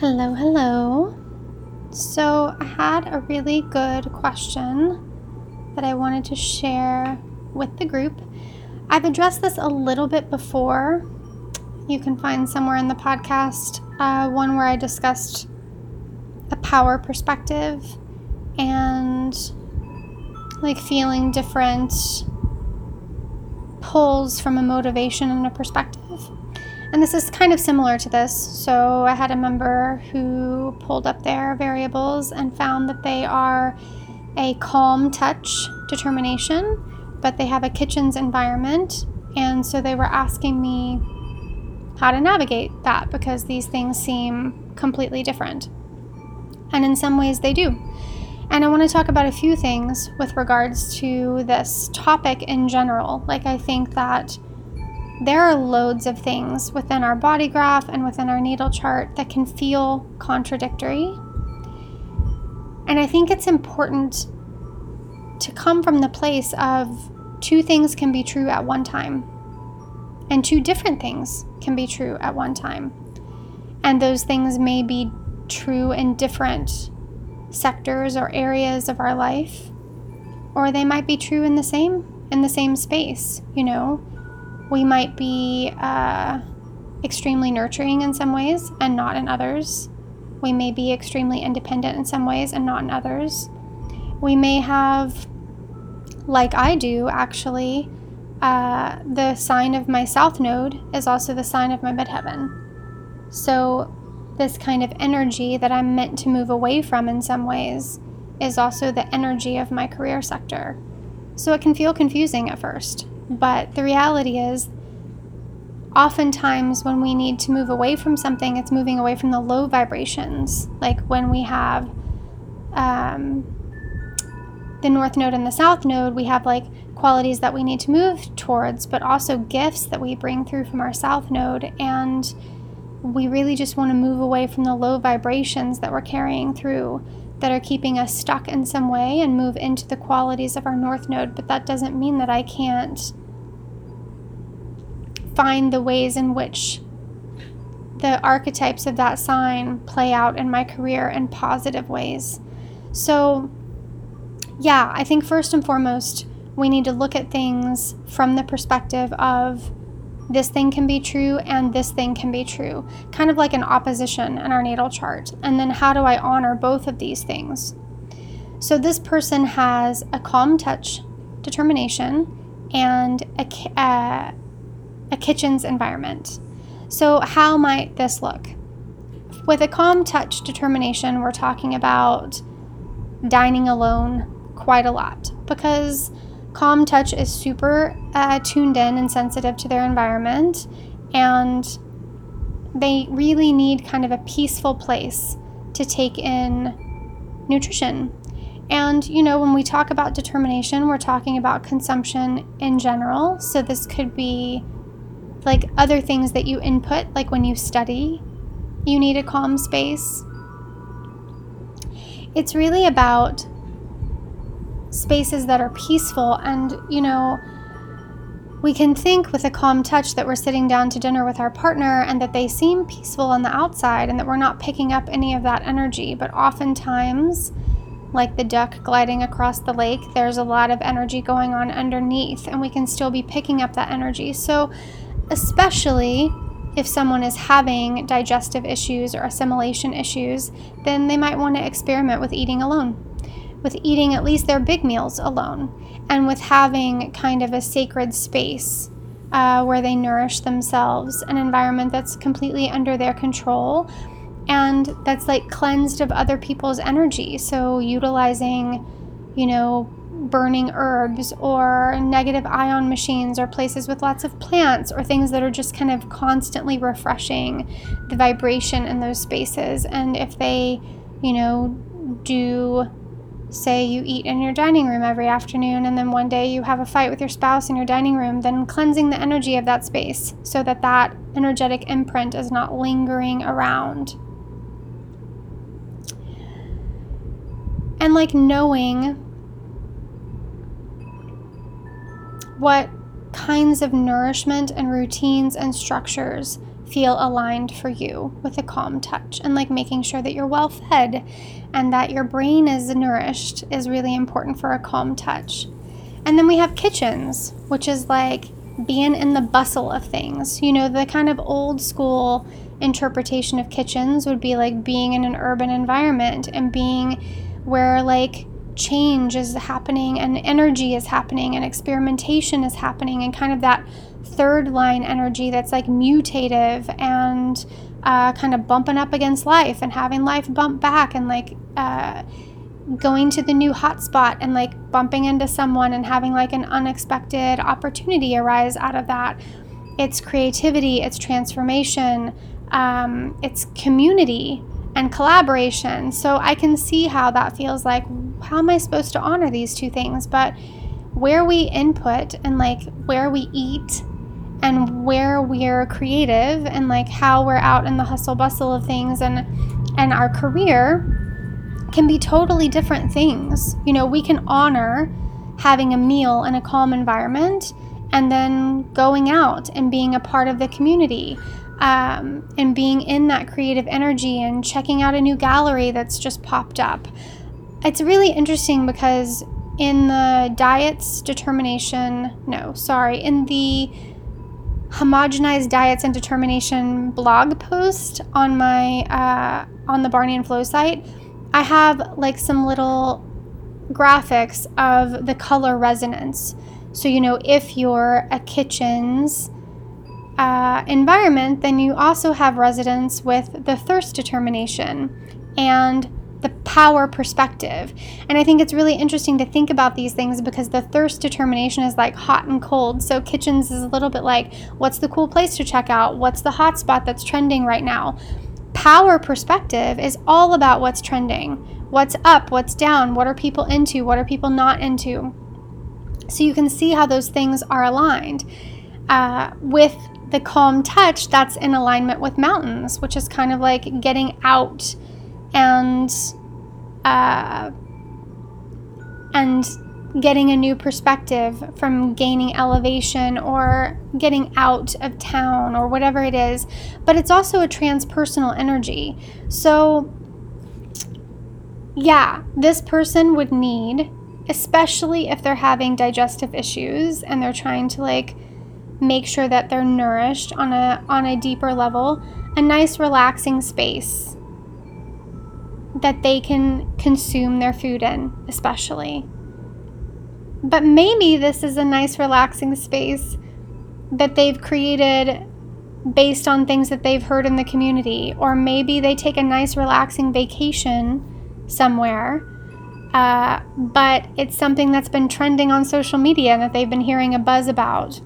Hello, hello. So, I had a really good question that I wanted to share with the group. I've addressed this a little bit before. You can find somewhere in the podcast uh, one where I discussed a power perspective and like feeling different pulls from a motivation and a perspective. And this is kind of similar to this. So I had a member who pulled up their variables and found that they are a calm touch determination, but they have a kitchen's environment. And so they were asking me how to navigate that because these things seem completely different. And in some ways, they do. And I want to talk about a few things with regards to this topic in general. Like, I think that there are loads of things within our body graph and within our natal chart that can feel contradictory. And I think it's important to come from the place of two things can be true at one time, and two different things can be true at one time. And those things may be true in different sectors or areas of our life, or they might be true in the same in the same space, you know we might be uh, extremely nurturing in some ways and not in others. We may be extremely independent in some ways and not in others. We may have, like I do actually, uh, the sign of my south node is also the sign of my midheaven. So, this kind of energy that I'm meant to move away from in some ways is also the energy of my career sector. So, it can feel confusing at first. But the reality is, oftentimes when we need to move away from something, it's moving away from the low vibrations. Like when we have um, the north node and the south node, we have like qualities that we need to move towards, but also gifts that we bring through from our south node. And we really just want to move away from the low vibrations that we're carrying through that are keeping us stuck in some way and move into the qualities of our north node. But that doesn't mean that I can't find the ways in which the archetypes of that sign play out in my career in positive ways. So, yeah, I think first and foremost, we need to look at things from the perspective of this thing can be true and this thing can be true, kind of like an opposition in our natal chart. And then how do I honor both of these things? So, this person has a calm touch determination and a, uh, a kitchen's environment. So, how might this look? With a calm touch determination, we're talking about dining alone quite a lot because calm touch is super uh, tuned in and sensitive to their environment, and they really need kind of a peaceful place to take in nutrition. And, you know, when we talk about determination, we're talking about consumption in general. So, this could be like other things that you input, like when you study, you need a calm space. It's really about spaces that are peaceful and, you know, we can think with a calm touch that we're sitting down to dinner with our partner and that they seem peaceful on the outside and that we're not picking up any of that energy. But oftentimes, like the duck gliding across the lake, there's a lot of energy going on underneath, and we can still be picking up that energy. So, especially if someone is having digestive issues or assimilation issues, then they might want to experiment with eating alone, with eating at least their big meals alone, and with having kind of a sacred space uh, where they nourish themselves, an environment that's completely under their control and that's like cleansed of other people's energy. So, utilizing, you know, burning herbs or negative ion machines or places with lots of plants or things that are just kind of constantly refreshing the vibration in those spaces. And if they, you know, do say you eat in your dining room every afternoon and then one day you have a fight with your spouse in your dining room, then cleansing the energy of that space so that that energetic imprint is not lingering around. And like knowing what kinds of nourishment and routines and structures feel aligned for you with a calm touch and like making sure that you're well fed and that your brain is nourished is really important for a calm touch. And then we have kitchens, which is like being in the bustle of things. You know, the kind of old school interpretation of kitchens would be like being in an urban environment and being where like change is happening and energy is happening and experimentation is happening and kind of that third line energy that's like mutative and uh, kind of bumping up against life and having life bump back and like uh, going to the new hotspot and like bumping into someone and having like an unexpected opportunity arise out of that. It's creativity, it's transformation, um, it's community and collaboration. So I can see how that feels like. How am I supposed to honor these two things? But where we input and like where we eat and where we're creative and like how we're out in the hustle bustle of things and and our career can be totally different things. You know, we can honor having a meal in a calm environment and then going out and being a part of the community um, and being in that creative energy and checking out a new gallery that's just popped up. It's really interesting because in the diets determination, no, sorry, in the homogenized diets and determination blog post on my uh, on the Barney and Flow site, I have like some little graphics of the color resonance. So, you know, if you're a kitchen's uh, environment, then you also have resonance with the thirst determination and the power perspective. And I think it's really interesting to think about these things because the thirst determination is like hot and cold. So kitchens is a little bit like what's the cool place to check out? What's the hot spot that's trending right now? Power perspective is all about what's trending, what's up, what's down, what are people into, what are people not into. So you can see how those things are aligned. Uh, with the calm touch, that's in alignment with mountains, which is kind of like getting out and uh, and getting a new perspective from gaining elevation or getting out of town or whatever it is. But it's also a transpersonal energy. So, yeah, this person would need, especially if they're having digestive issues and they're trying to like make sure that they're nourished on a on a deeper level, a nice relaxing space that they can consume their food in, especially. But maybe this is a nice, relaxing space that they've created based on things that they've heard in the community. Or maybe they take a nice, relaxing vacation somewhere, uh, but it's something that's been trending on social media and that they've been hearing a buzz about.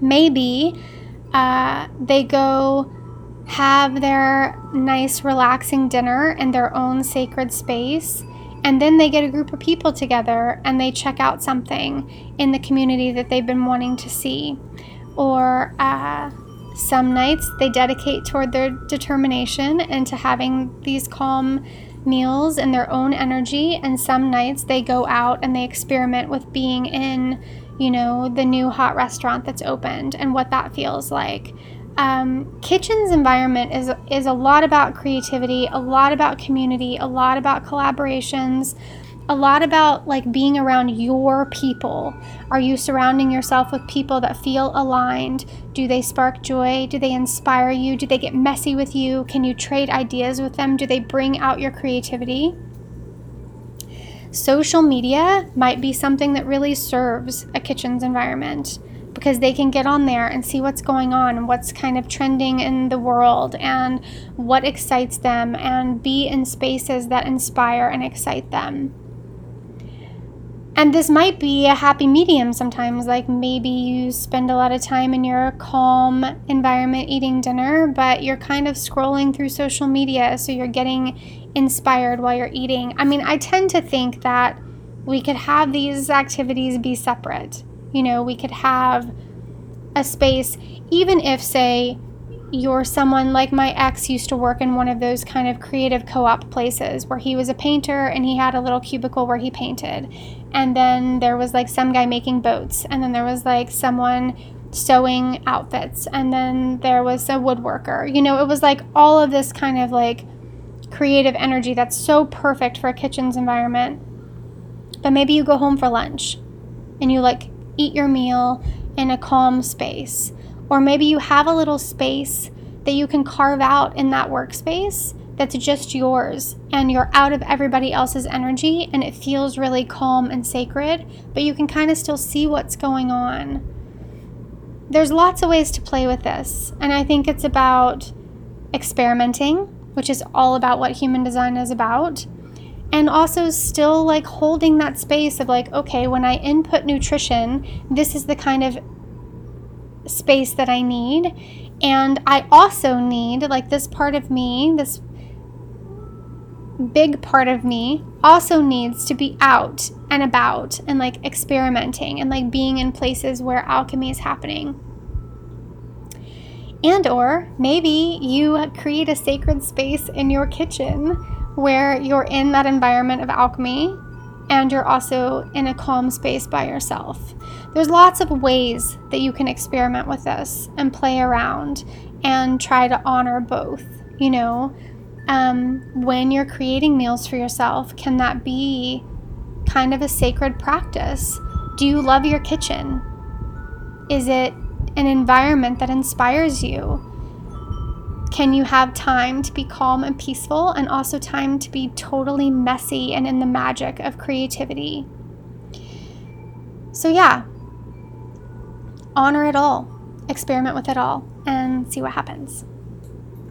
Maybe uh, they go have their nice, relaxing dinner in their own sacred space and then they get a group of people together and they check out something in the community that they've been wanting to see. Or uh, some nights they dedicate toward their determination into having these calm meals in their own energy. And some nights they go out and they experiment with being in, you know, the new hot restaurant that's opened and what that feels like um, kitchen's environment is is a lot about creativity, a lot about community, a lot about collaborations, a lot about like being around your people. Are you surrounding yourself with people that feel aligned? Do they spark joy? Do they inspire you? Do they get messy with you? Can you trade ideas with them? Do they bring out your creativity? Social media might be something that really serves a kitchen's environment because they can get on there and see what's going on and what's kind of trending in the world and what excites them and be in spaces that inspire and excite them. And this might be a happy medium sometimes, like maybe you spend a lot of time in your calm environment eating dinner, but you're kind of scrolling through social media, so you're getting inspired while you're eating. I mean, I tend to think that we could have these activities be separate. You know, we could have a space, even if, say, you're someone like my ex used to work in one of those kind of creative co op places where he was a painter and he had a little cubicle where he painted. And then there was like some guy making boats, and then there was like someone sewing outfits and then there was a woodworker. You know, it was like all of this kind of like creative energy that's so perfect for a kitchen's environment. But maybe you go home for lunch and you like eat your meal in a calm space. Or maybe you have a little space that you can carve out in that workspace that's just yours and you're out of everybody else's energy and it feels really calm and sacred, but you can kind of still see what's going on. There's lots of ways to play with this, and I think it's about experimenting, which is all about what human design is about, and also still like holding that space of like, okay, when I input nutrition, this is the kind of space that I need. And I also need, like, this part of me, this big part of me also needs to be out and about and like experimenting and like being in places where alchemy is happening. And or maybe you create a sacred space in your kitchen where you're in that environment of alchemy and you're also in a calm space by yourself. There's lots of ways that you can experiment with this and play around and try to honor both, you know, um, when you're creating meals for yourself, can that be kind of a sacred practice? Do you love your kitchen? Is it an environment that inspires you? Can you have time to be calm and peaceful and also time to be totally messy and in the magic of creativity? So, yeah, honor it all, experiment with it all, and see what happens.